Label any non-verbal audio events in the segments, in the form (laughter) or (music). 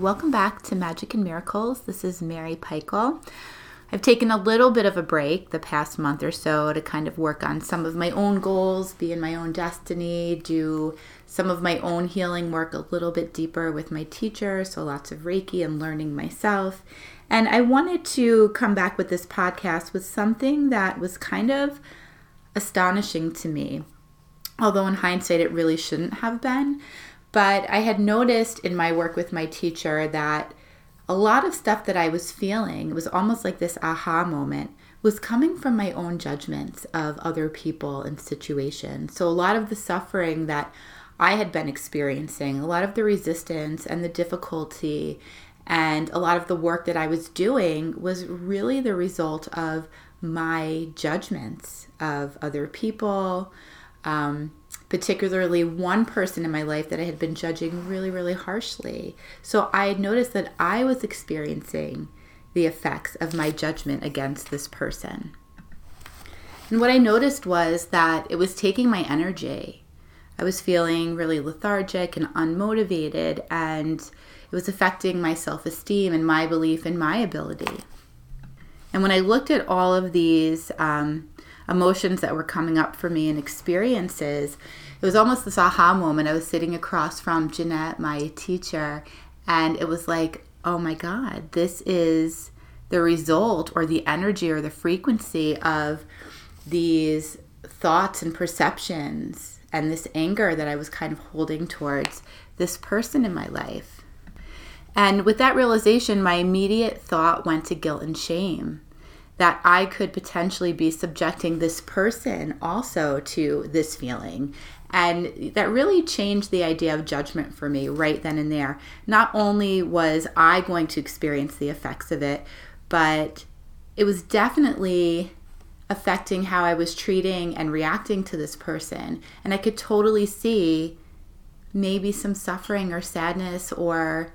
welcome back to Magic and Miracles. This is Mary Peichel. I've taken a little bit of a break the past month or so to kind of work on some of my own goals, be in my own destiny, do some of my own healing work a little bit deeper with my teacher, so lots of Reiki and learning myself. And I wanted to come back with this podcast with something that was kind of astonishing to me. Although in hindsight, it really shouldn't have been. But I had noticed in my work with my teacher that a lot of stuff that I was feeling, it was almost like this aha moment, was coming from my own judgments of other people and situations. So a lot of the suffering that I had been experiencing, a lot of the resistance and the difficulty, and a lot of the work that I was doing was really the result of my judgments of other people. Um, particularly one person in my life that I had been judging really, really harshly. So I had noticed that I was experiencing the effects of my judgment against this person. And what I noticed was that it was taking my energy. I was feeling really lethargic and unmotivated, and it was affecting my self esteem and my belief in my ability. And when I looked at all of these um, emotions that were coming up for me and experiences, it was almost this aha moment. I was sitting across from Jeanette, my teacher, and it was like, oh my God, this is the result or the energy or the frequency of these thoughts and perceptions and this anger that I was kind of holding towards this person in my life. And with that realization, my immediate thought went to guilt and shame that I could potentially be subjecting this person also to this feeling. And that really changed the idea of judgment for me right then and there. Not only was I going to experience the effects of it, but it was definitely affecting how I was treating and reacting to this person. And I could totally see maybe some suffering or sadness or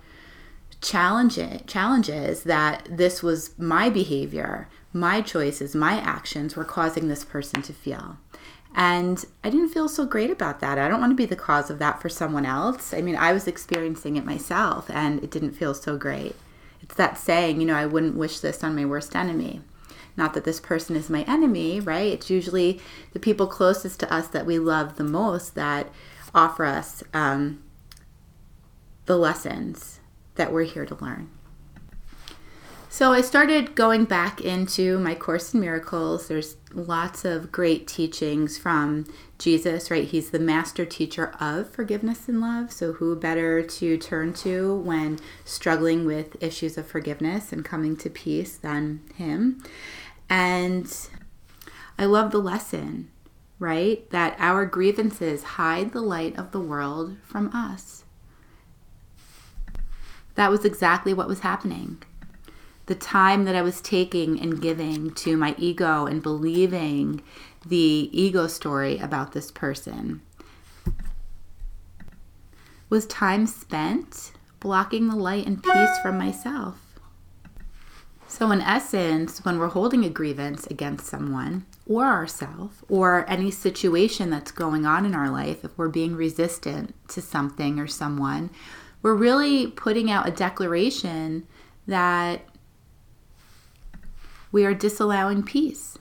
challenge challenges that this was my behavior my choices, my actions were causing this person to feel. And I didn't feel so great about that. I don't want to be the cause of that for someone else. I mean, I was experiencing it myself and it didn't feel so great. It's that saying, you know, I wouldn't wish this on my worst enemy. Not that this person is my enemy, right? It's usually the people closest to us that we love the most that offer us um, the lessons that we're here to learn. So I started going back into my Course in Miracles. There's lots of great teachings from Jesus, right? He's the master teacher of forgiveness and love. So, who better to turn to when struggling with issues of forgiveness and coming to peace than him? And I love the lesson, right? That our grievances hide the light of the world from us. That was exactly what was happening the time that I was taking and giving to my ego and believing the ego story about this person was time spent blocking the light and peace from myself. So, in essence, when we're holding a grievance against someone or ourselves or any situation that's going on in our life, if we're being resistant to something or someone, we're really putting out a declaration that we are disallowing peace.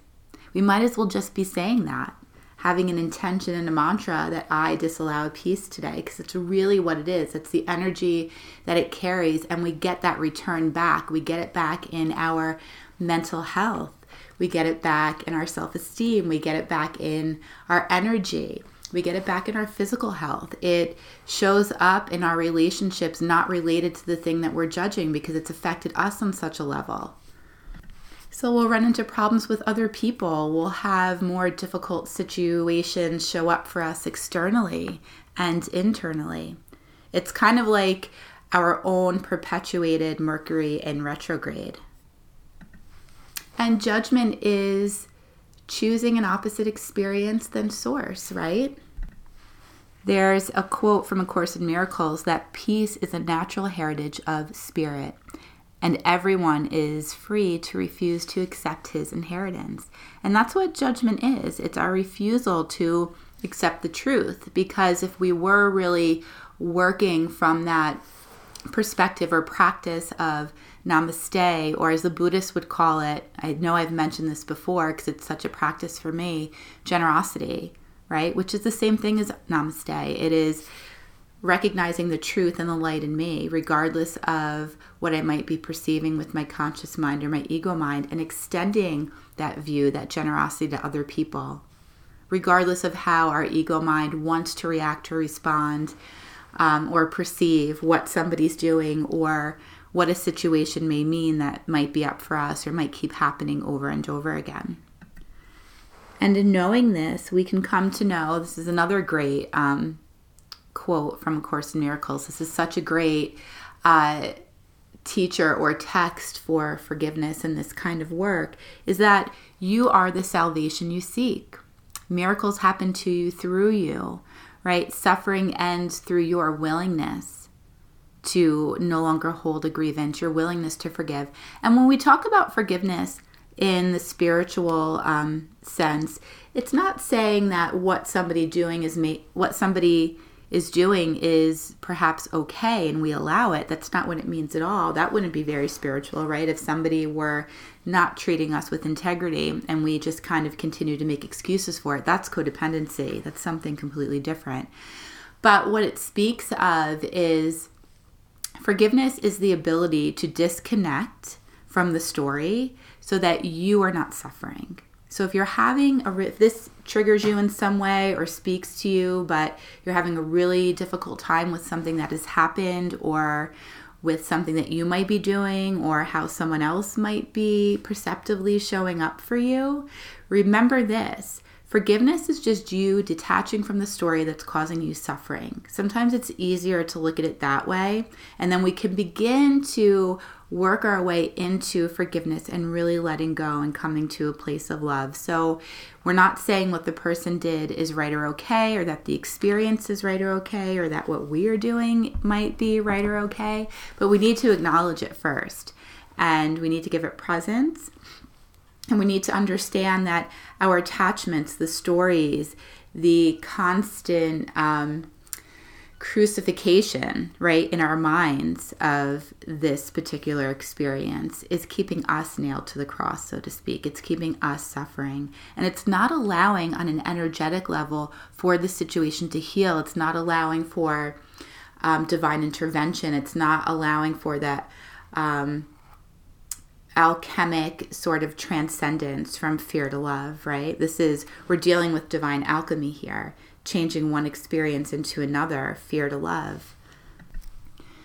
We might as well just be saying that, having an intention and a mantra that I disallow peace today, because it's really what it is. It's the energy that it carries, and we get that return back. We get it back in our mental health, we get it back in our self esteem, we get it back in our energy. We get it back in our physical health. It shows up in our relationships not related to the thing that we're judging because it's affected us on such a level. So we'll run into problems with other people. We'll have more difficult situations show up for us externally and internally. It's kind of like our own perpetuated Mercury in retrograde. And judgment is choosing an opposite experience than source, right? There's a quote from A Course in Miracles that peace is a natural heritage of spirit and everyone is free to refuse to accept his inheritance. And that's what judgment is it's our refusal to accept the truth. Because if we were really working from that perspective or practice of namaste, or as the Buddhists would call it, I know I've mentioned this before because it's such a practice for me generosity, right? Which is the same thing as namaste. It is recognizing the truth and the light in me, regardless of what I might be perceiving with my conscious mind or my ego mind, and extending that view, that generosity to other people, regardless of how our ego mind wants to react or respond um, or perceive what somebody's doing or what a situation may mean that might be up for us or might keep happening over and over again. And in knowing this, we can come to know this is another great um, quote from A Course in Miracles. This is such a great uh, teacher or text for forgiveness and this kind of work is that you are the salvation you seek. Miracles happen to you through you, right? Suffering ends through your willingness to no longer hold a grievance, your willingness to forgive. And when we talk about forgiveness in the spiritual um, sense, it's not saying that what somebody doing is ma- what somebody is doing is perhaps okay and we allow it. That's not what it means at all. That wouldn't be very spiritual, right? If somebody were not treating us with integrity and we just kind of continue to make excuses for it, that's codependency. That's something completely different. But what it speaks of is forgiveness is the ability to disconnect from the story so that you are not suffering. So if you're having a if this triggers you in some way or speaks to you, but you're having a really difficult time with something that has happened or with something that you might be doing or how someone else might be perceptively showing up for you, remember this. Forgiveness is just you detaching from the story that's causing you suffering. Sometimes it's easier to look at it that way, and then we can begin to work our way into forgiveness and really letting go and coming to a place of love. So, we're not saying what the person did is right or okay, or that the experience is right or okay, or that what we're doing might be right or okay, but we need to acknowledge it first. And we need to give it presence. And we need to understand that our attachments, the stories, the constant um, crucifixion, right, in our minds of this particular experience is keeping us nailed to the cross, so to speak. It's keeping us suffering. And it's not allowing, on an energetic level, for the situation to heal. It's not allowing for um, divine intervention. It's not allowing for that. Um, alchemic sort of transcendence from fear to love, right? This is, we're dealing with divine alchemy here changing one experience into another, fear to love.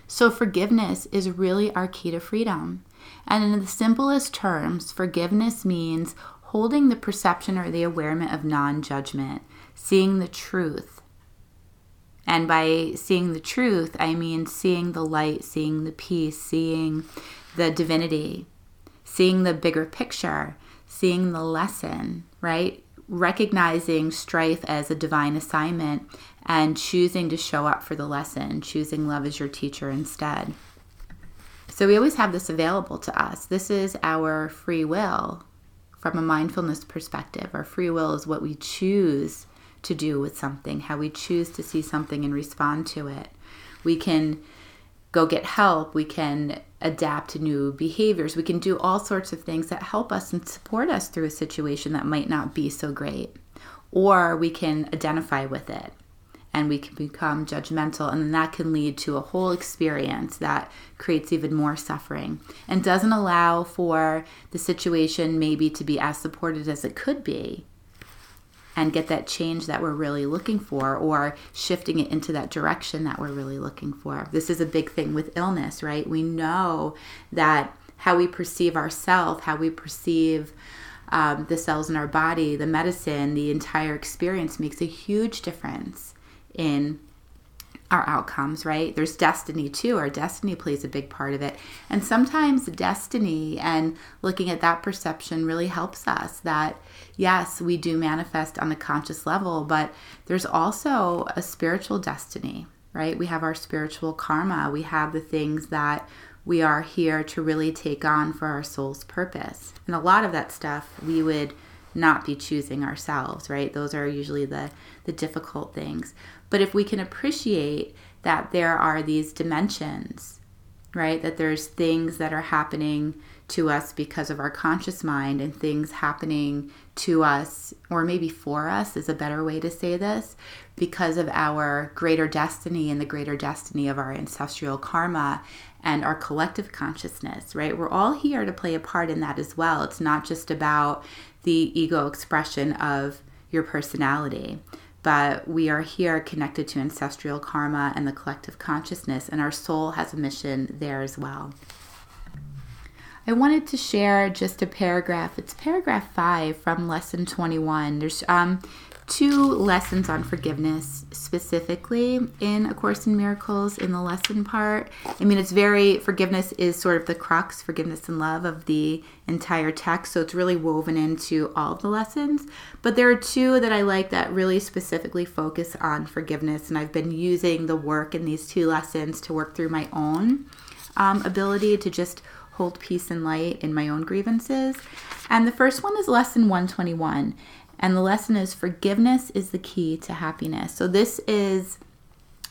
So, forgiveness is really our key to freedom. And in the simplest terms, forgiveness means holding the perception or the awareness of non judgment, seeing the truth. And by seeing the truth, I mean seeing the light, seeing the peace, seeing the divinity, seeing the bigger picture, seeing the lesson, right? Recognizing strife as a divine assignment and choosing to show up for the lesson, choosing love as your teacher instead. So we always have this available to us. This is our free will from a mindfulness perspective. Our free will is what we choose to do with something, how we choose to see something and respond to it. We can go get help. We can adapt to new behaviors. We can do all sorts of things that help us and support us through a situation that might not be so great. Or we can identify with it and we can become judgmental, and then that can lead to a whole experience that creates even more suffering and doesn't allow for the situation maybe to be as supported as it could be and get that change that we're really looking for or shifting it into that direction that we're really looking for. This is a big thing with illness, right? We know that how we perceive ourselves, how we perceive um, the cells in our body, the medicine, the entire experience makes a huge difference in our outcomes, right? There's destiny too. Our destiny plays a big part of it. And sometimes destiny and looking at that perception really helps us that, yes, we do manifest on the conscious level, but there's also a spiritual destiny, right? We have our spiritual karma, we have the things that we are here to really take on for our soul's purpose. And a lot of that stuff we would not be choosing ourselves, right? Those are usually the the difficult things. But if we can appreciate that there are these dimensions right? That there's things that are happening to us because of our conscious mind and things happening to us, or maybe for us is a better way to say this, because of our greater destiny and the greater destiny of our ancestral karma and our collective consciousness, right? We're all here to play a part in that as well. It's not just about the ego expression of your personality, but we are here connected to ancestral karma and the collective consciousness, and our soul has a mission there as well. I wanted to share just a paragraph. It's paragraph five from lesson 21. There's um, two lessons on forgiveness specifically in A Course in Miracles in the lesson part. I mean, it's very, forgiveness is sort of the crux, forgiveness and love of the entire text. So it's really woven into all of the lessons. But there are two that I like that really specifically focus on forgiveness. And I've been using the work in these two lessons to work through my own um, ability to just hold peace and light in my own grievances. And the first one is lesson 121. And the lesson is forgiveness is the key to happiness. So this is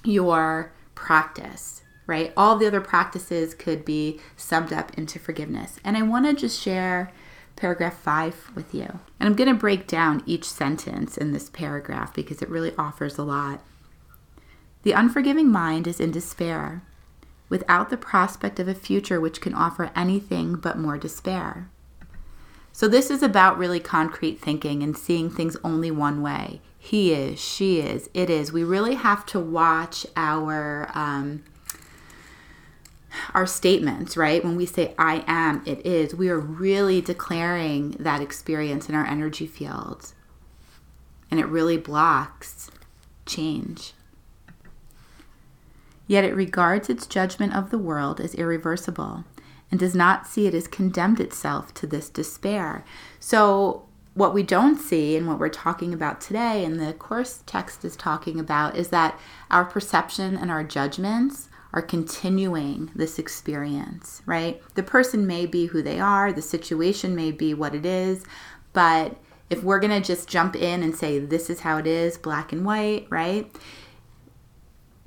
your practice, right? All the other practices could be summed up into forgiveness. And I want to just share paragraph five with you. And I'm going to break down each sentence in this paragraph because it really offers a lot. The unforgiving mind is in despair without the prospect of a future which can offer anything but more despair. So, this is about really concrete thinking and seeing things only one way. He is, she is, it is. We really have to watch our. Um, our statements, right? When we say I am, it is, we are really declaring that experience in our energy fields. And it really blocks change. Yet it regards its judgment of the world as irreversible and does not see it as condemned itself to this despair. So, what we don't see and what we're talking about today, and the course text is talking about, is that our perception and our judgments are continuing this experience, right? The person may be who they are, the situation may be what it is, but if we're going to just jump in and say, this is how it is, black and white, right?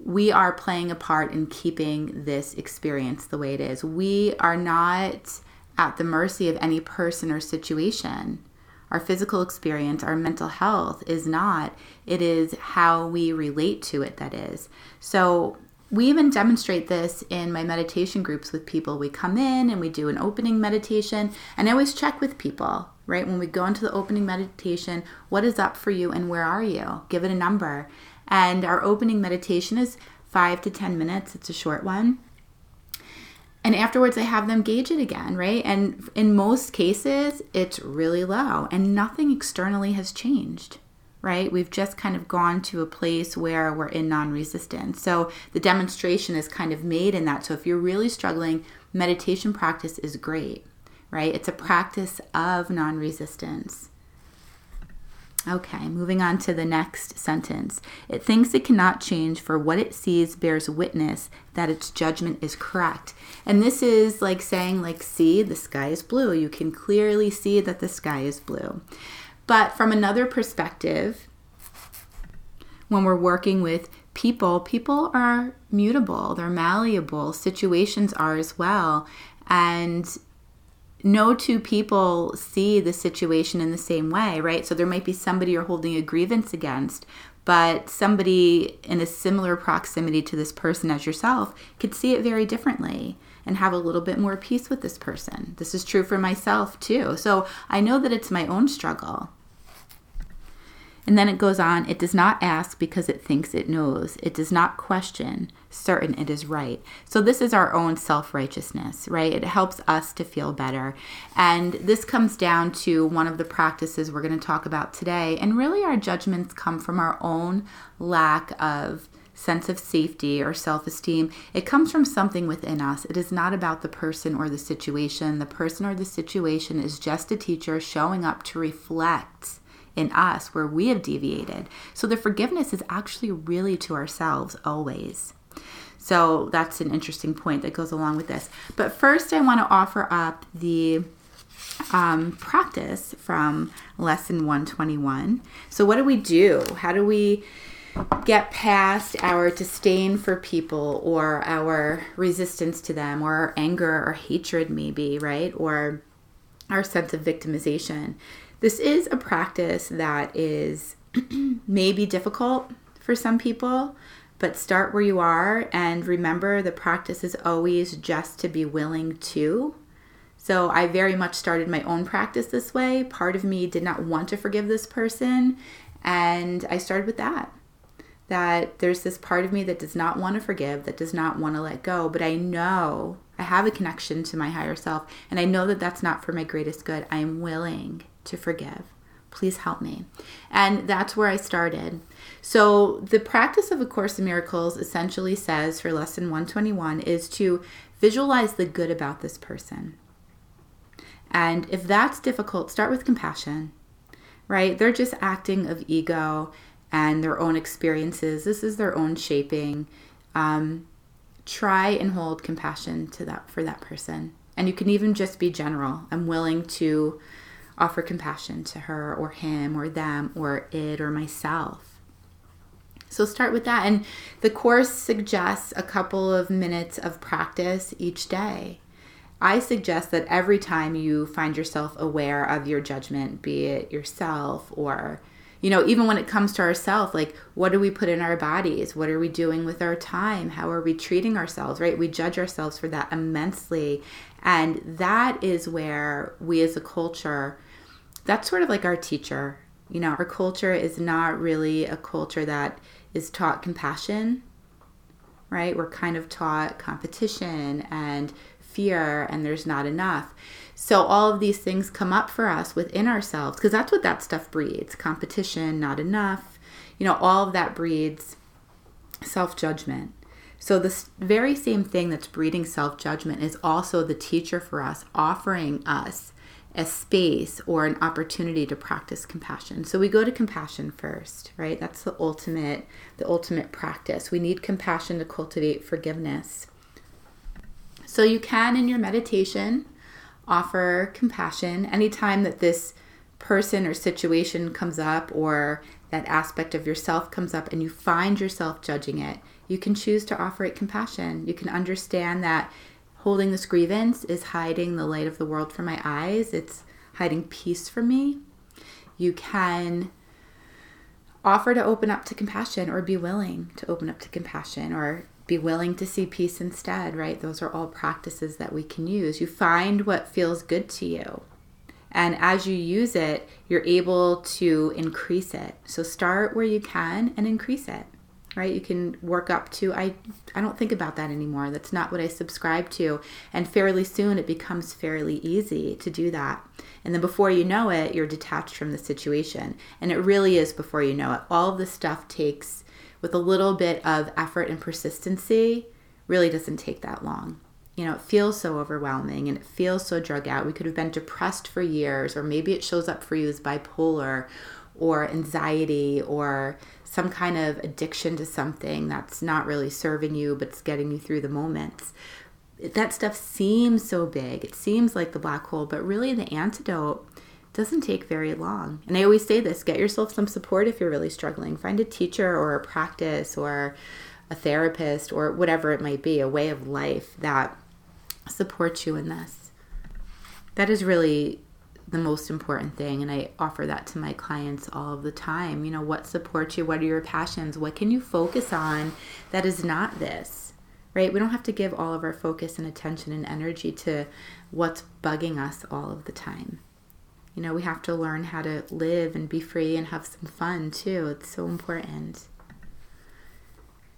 We are playing a part in keeping this experience the way it is. We are not at the mercy of any person or situation. Our physical experience, our mental health is not. It is how we relate to it that is. So, we even demonstrate this in my meditation groups with people. We come in and we do an opening meditation, and I always check with people, right? When we go into the opening meditation, what is up for you and where are you? Give it a number. And our opening meditation is five to 10 minutes, it's a short one. And afterwards, I have them gauge it again, right? And in most cases, it's really low and nothing externally has changed, right? We've just kind of gone to a place where we're in non resistance. So the demonstration is kind of made in that. So if you're really struggling, meditation practice is great, right? It's a practice of non resistance. Okay, moving on to the next sentence. It thinks it cannot change, for what it sees bears witness that its judgment is correct. And this is like saying, like, see, the sky is blue. You can clearly see that the sky is blue. But from another perspective, when we're working with people, people are mutable, they're malleable, situations are as well. And no two people see the situation in the same way, right? So there might be somebody you're holding a grievance against, but somebody in a similar proximity to this person as yourself could see it very differently and have a little bit more peace with this person. This is true for myself too. So I know that it's my own struggle. And then it goes on, it does not ask because it thinks it knows. It does not question, certain it is right. So this is our own self-righteousness, right? It helps us to feel better. And this comes down to one of the practices we're going to talk about today. And really our judgments come from our own lack of sense of safety or self esteem. It comes from something within us. It is not about the person or the situation. The person or the situation is just a teacher showing up to reflect in us where we have deviated. So the forgiveness is actually really to ourselves always. So that's an interesting point that goes along with this. But first, I want to offer up the um, practice from lesson 121. So, what do we do? How do we get past our disdain for people or our resistance to them or anger or hatred, maybe, right? Or our sense of victimization. This is a practice that is (clears throat) maybe difficult for some people, but start where you are and remember the practice is always just to be willing to. So I very much started my own practice this way. Part of me did not want to forgive this person, and I started with that. That there's this part of me that does not want to forgive, that does not want to let go, but I know I have a connection to my higher self, and I know that that's not for my greatest good. I am willing to forgive. Please help me. And that's where I started. So, the practice of A Course in Miracles essentially says for lesson 121 is to visualize the good about this person. And if that's difficult, start with compassion, right? They're just acting of ego and their own experiences. This is their own shaping. Um, try and hold compassion to that for that person. And you can even just be general. I'm willing to offer compassion to her or him or them or it or myself. So start with that. And the course suggests a couple of minutes of practice each day. I suggest that every time you find yourself aware of your judgment, be it yourself or you know, even when it comes to ourselves, like what do we put in our bodies? What are we doing with our time? How are we treating ourselves, right? We judge ourselves for that immensely. And that is where we as a culture, that's sort of like our teacher. You know, our culture is not really a culture that is taught compassion, right? We're kind of taught competition and fear, and there's not enough. So all of these things come up for us within ourselves because that's what that stuff breeds competition, not enough. You know, all of that breeds self judgment. So, this very same thing that's breeding self judgment is also the teacher for us, offering us a space or an opportunity to practice compassion. So we go to compassion first, right? That's the ultimate the ultimate practice. We need compassion to cultivate forgiveness. So you can in your meditation offer compassion anytime that this person or situation comes up or that aspect of yourself comes up and you find yourself judging it, you can choose to offer it compassion. You can understand that holding this grievance is hiding the light of the world from my eyes, it's hiding peace from me. You can offer to open up to compassion or be willing to open up to compassion or be willing to see peace instead, right? Those are all practices that we can use. You find what feels good to you. And as you use it, you're able to increase it. So start where you can and increase it. Right? You can work up to I I don't think about that anymore. That's not what I subscribe to. And fairly soon it becomes fairly easy to do that. And then before you know it, you're detached from the situation. And it really is before you know it. All of this stuff takes with a little bit of effort and persistency, really doesn't take that long. You know, it feels so overwhelming and it feels so drug out. We could have been depressed for years, or maybe it shows up for you as bipolar or anxiety or some kind of addiction to something that's not really serving you but it's getting you through the moments. That stuff seems so big. It seems like the black hole, but really the antidote doesn't take very long. And I always say this get yourself some support if you're really struggling. Find a teacher or a practice or a therapist or whatever it might be, a way of life that supports you in this. That is really the most important thing. And I offer that to my clients all of the time. You know, what supports you? What are your passions? What can you focus on that is not this? Right? We don't have to give all of our focus and attention and energy to what's bugging us all of the time you know, we have to learn how to live and be free and have some fun too. It's so important.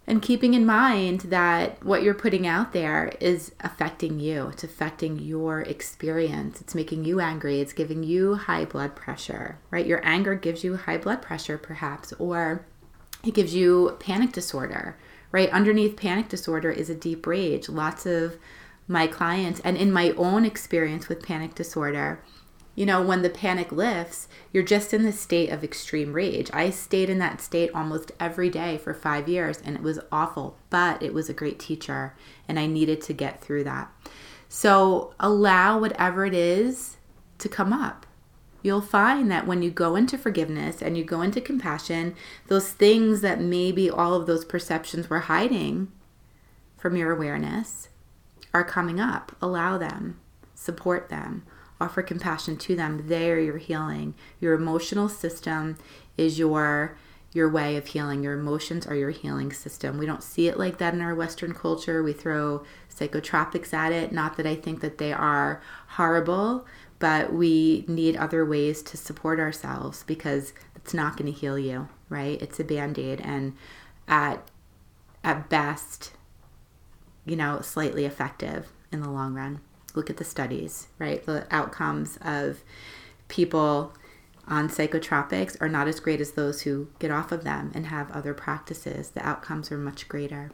And keeping in mind that what you're putting out there is affecting you, it's affecting your experience. It's making you angry, it's giving you high blood pressure, right? Your anger gives you high blood pressure, perhaps, or it gives you panic disorder, right? Underneath panic disorder is a deep rage. Lots of my clients, and in my own experience with panic disorder, you know, when the panic lifts, you're just in this state of extreme rage. I stayed in that state almost every day for five years and it was awful, but it was a great teacher and I needed to get through that. So allow whatever it is to come up. you'll find that when you go into forgiveness and you go into compassion, those things that maybe all of those perceptions were hiding from your awareness are coming up. Allow them, support them, offer compassion to them. They're your healing. Your emotional system is your your way of healing. Your emotions are your healing system. We don't see it like that in our Western culture. We throw psychotropics at it. Not that I think that they are horrible, but we need other ways to support ourselves because it's not going to heal you, right? It's a band-aid and at at best, you know, slightly effective in the long run. Look at the studies, right? The outcomes of people on psychotropics are not as great as those who get off of them and have other practices. The outcomes are much greater,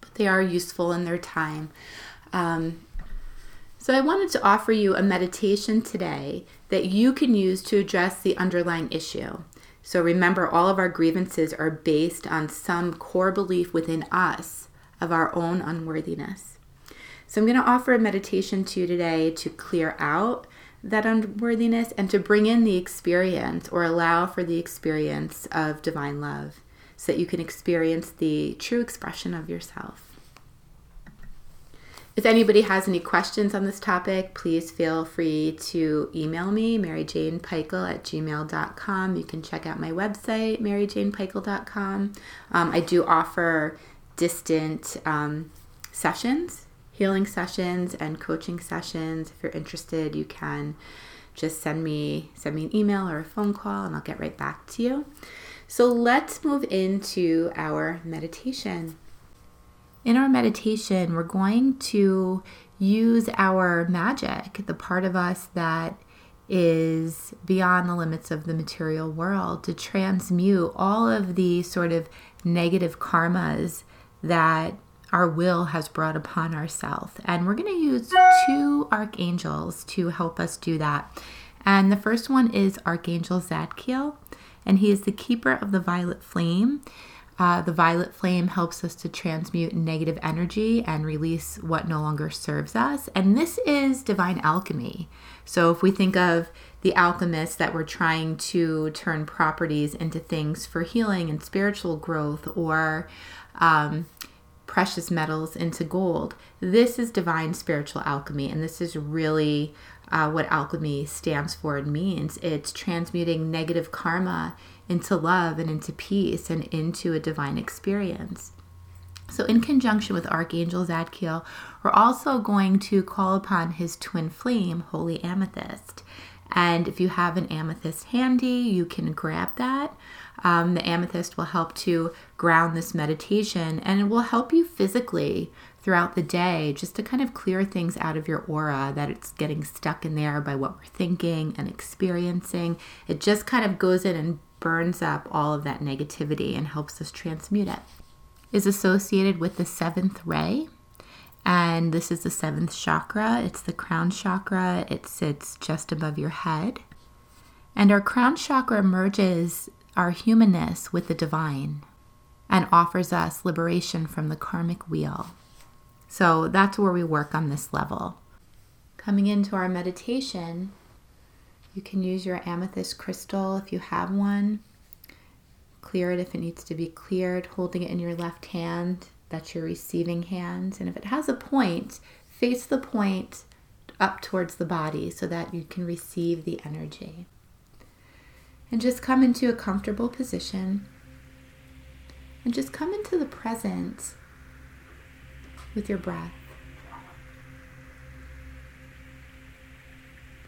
but they are useful in their time. Um, so, I wanted to offer you a meditation today that you can use to address the underlying issue. So, remember, all of our grievances are based on some core belief within us of our own unworthiness. So, I'm going to offer a meditation to you today to clear out that unworthiness and to bring in the experience or allow for the experience of divine love so that you can experience the true expression of yourself. If anybody has any questions on this topic, please feel free to email me, maryjanepeichel at gmail.com. You can check out my website, maryjanepeichel.com. Um, I do offer distant um, sessions healing sessions and coaching sessions. If you're interested, you can just send me send me an email or a phone call and I'll get right back to you. So let's move into our meditation. In our meditation, we're going to use our magic, the part of us that is beyond the limits of the material world, to transmute all of the sort of negative karmas that our will has brought upon ourselves. And we're going to use two archangels to help us do that. And the first one is Archangel Zadkiel, and he is the keeper of the violet flame. Uh, the violet flame helps us to transmute negative energy and release what no longer serves us. And this is divine alchemy. So if we think of the alchemists that were trying to turn properties into things for healing and spiritual growth, or um, precious metals into gold. This is divine spiritual alchemy, and this is really uh, what alchemy stands for and means. It's transmuting negative karma into love and into peace and into a divine experience. So, in conjunction with Archangel Zadkiel, we're also going to call upon his twin flame, Holy Amethyst. And if you have an amethyst handy, you can grab that. Um, the amethyst will help to ground this meditation and it will help you physically throughout the day just to kind of clear things out of your aura that it's getting stuck in there by what we're thinking and experiencing. It just kind of goes in and burns up all of that negativity and helps us transmute it. Is associated with the seventh ray, and this is the seventh chakra. It's the crown chakra. It sits just above your head. And our crown chakra merges our humanness with the divine and offers us liberation from the karmic wheel. So that's where we work on this level. Coming into our meditation, you can use your amethyst crystal if you have one. Clear it if it needs to be cleared, holding it in your left hand. That's your receiving hand. And if it has a point, face the point up towards the body so that you can receive the energy and just come into a comfortable position and just come into the present with your breath.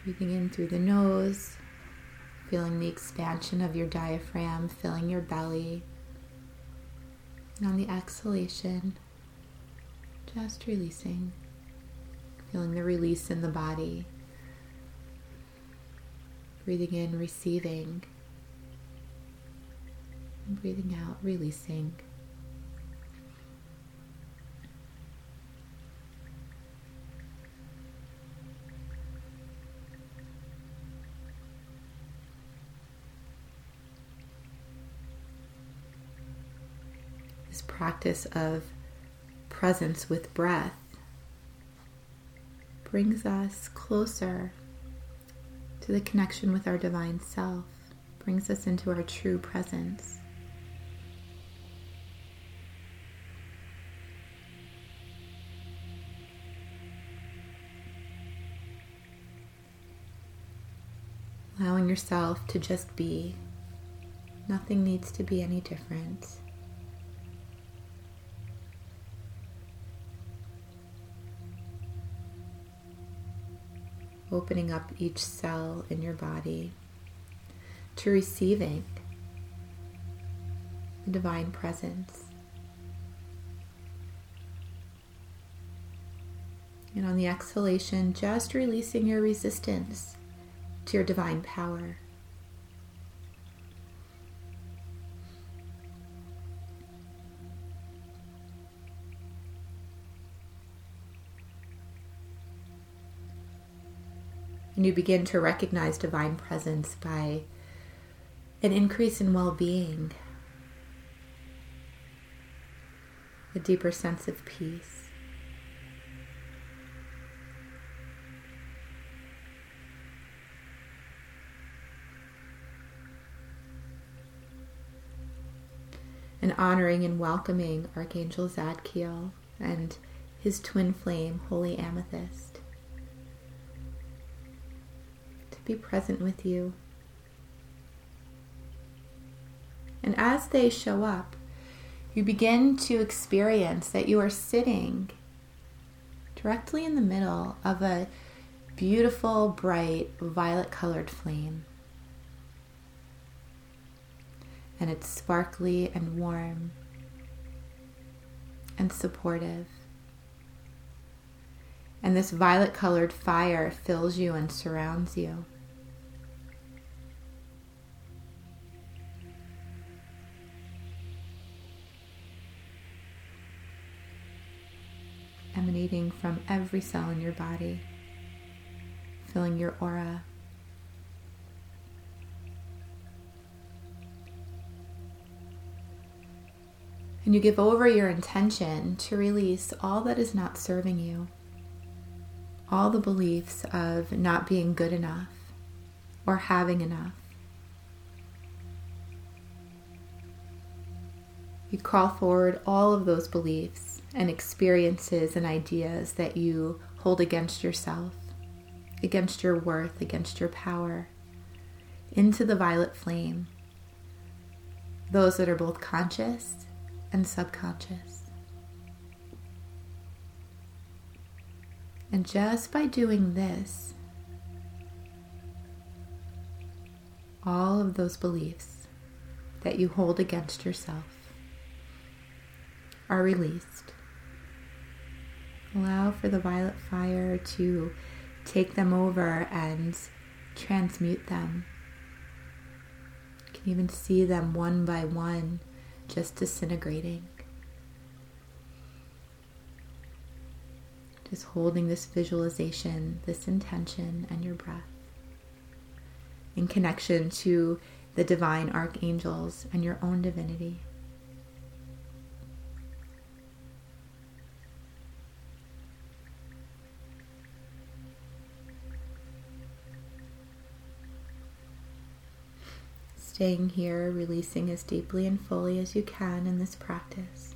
Breathing in through the nose, feeling the expansion of your diaphragm, filling your belly. And on the exhalation, just releasing, feeling the release in the body. Breathing in, receiving and breathing out, releasing. Practice of presence with breath brings us closer to the connection with our divine self, brings us into our true presence. Allowing yourself to just be. Nothing needs to be any different. Opening up each cell in your body to receiving the divine presence. And on the exhalation, just releasing your resistance to your divine power. You begin to recognize divine presence by an increase in well being, a deeper sense of peace. and honoring and welcoming Archangel Zadkiel and his twin flame, Holy Amethyst. Be present with you. And as they show up, you begin to experience that you are sitting directly in the middle of a beautiful, bright, violet colored flame. And it's sparkly and warm and supportive. And this violet colored fire fills you and surrounds you. Emanating from every cell in your body, filling your aura. And you give over your intention to release all that is not serving you, all the beliefs of not being good enough or having enough. You call forward all of those beliefs and experiences and ideas that you hold against yourself, against your worth, against your power, into the violet flame. Those that are both conscious and subconscious. And just by doing this, all of those beliefs that you hold against yourself are released. Allow for the violet fire to take them over and transmute them. You can even see them one by one just disintegrating. Just holding this visualization, this intention, and your breath in connection to the divine archangels and your own divinity. Staying here, releasing as deeply and fully as you can in this practice.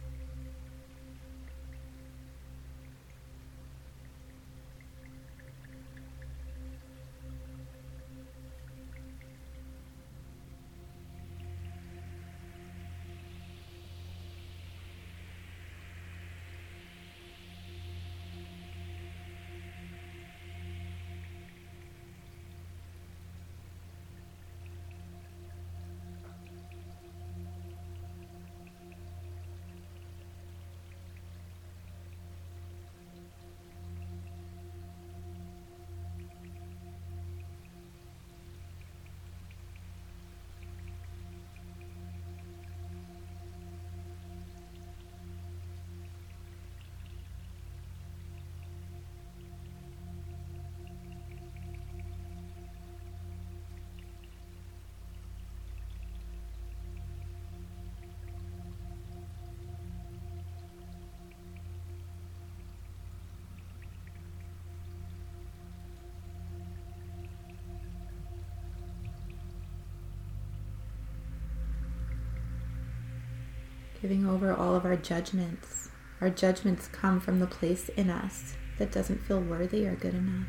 Giving over all of our judgments. Our judgments come from the place in us that doesn't feel worthy or good enough.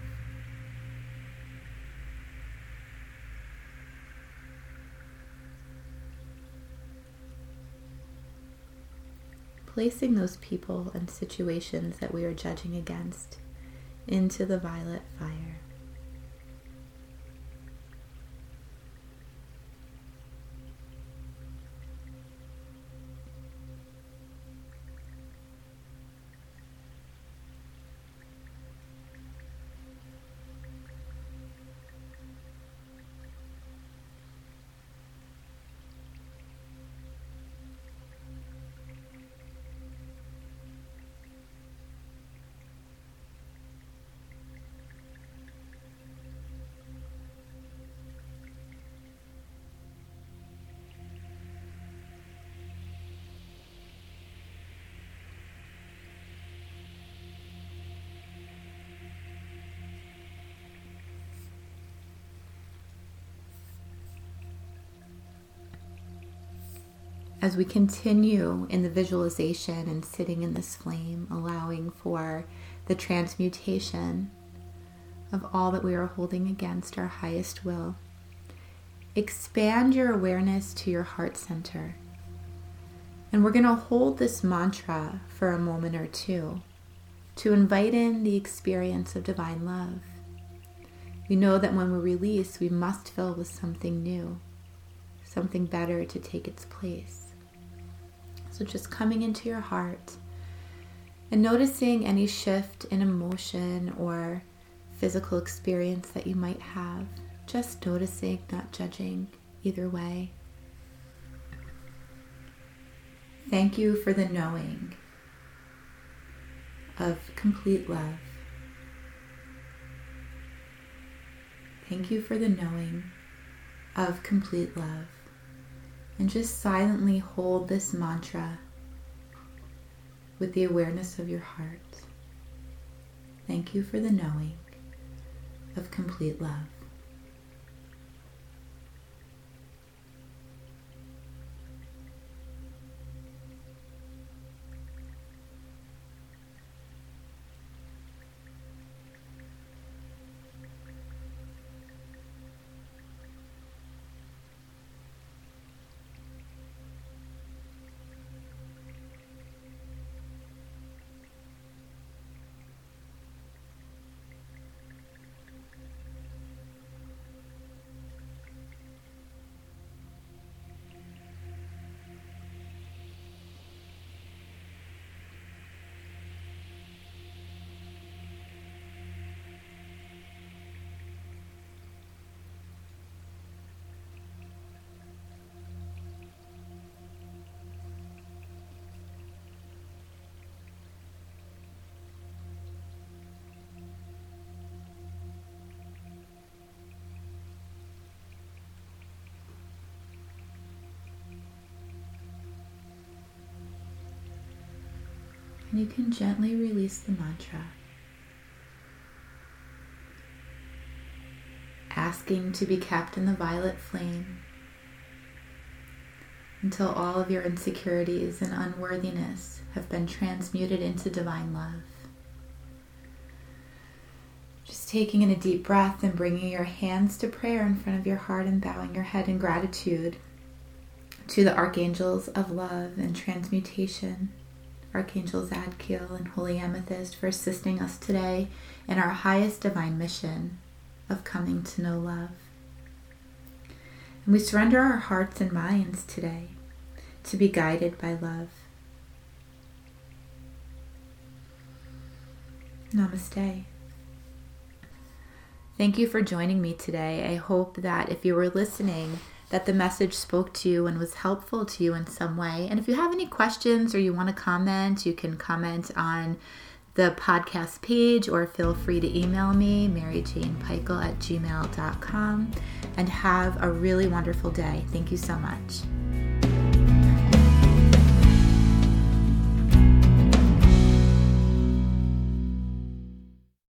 Placing those people and situations that we are judging against into the violet fire. As we continue in the visualization and sitting in this flame, allowing for the transmutation of all that we are holding against our highest will, expand your awareness to your heart center. And we're going to hold this mantra for a moment or two to invite in the experience of divine love. We know that when we release, we must fill with something new, something better to take its place. So just coming into your heart and noticing any shift in emotion or physical experience that you might have. Just noticing, not judging either way. Thank you for the knowing of complete love. Thank you for the knowing of complete love and just silently hold this mantra with the awareness of your heart. Thank you for the knowing of complete love. And you can gently release the mantra, asking to be kept in the violet flame until all of your insecurities and unworthiness have been transmuted into divine love. Just taking in a deep breath and bringing your hands to prayer in front of your heart and bowing your head in gratitude to the archangels of love and transmutation Archangel Zadkiel and Holy Amethyst for assisting us today in our highest divine mission of coming to know love. And we surrender our hearts and minds today to be guided by love. Namaste. Thank you for joining me today. I hope that if you were listening, that the message spoke to you and was helpful to you in some way. And if you have any questions or you want to comment, you can comment on the podcast page or feel free to email me, maryjanepeichel at gmail.com. And have a really wonderful day. Thank you so much.